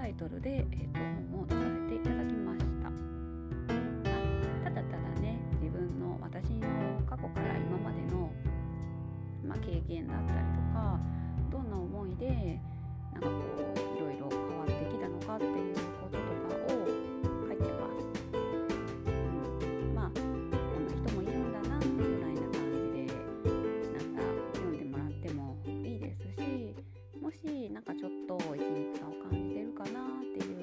タイトルで、えーと、本を出させていただきました、ただただね自分の私の過去から今までの、まあ、経験だったりとかどんな思いでなんかこういろいろ変わってきたのかっていうもしなんかちょっと一きさを感じてるかなっていう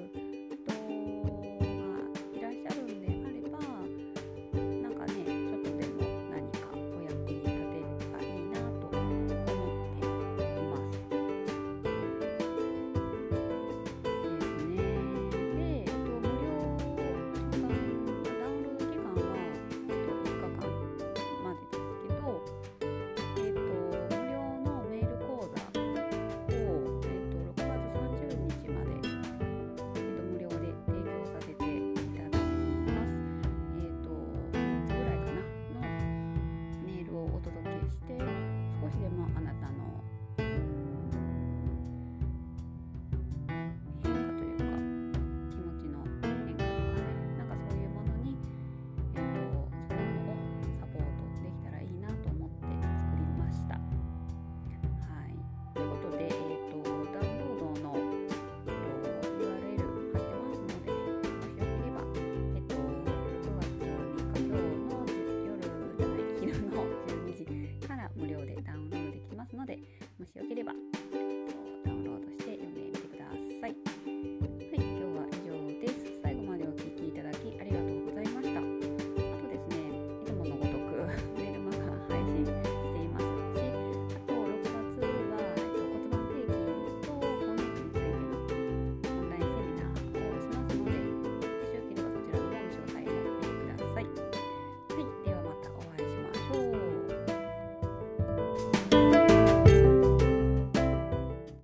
ますのでもしよければ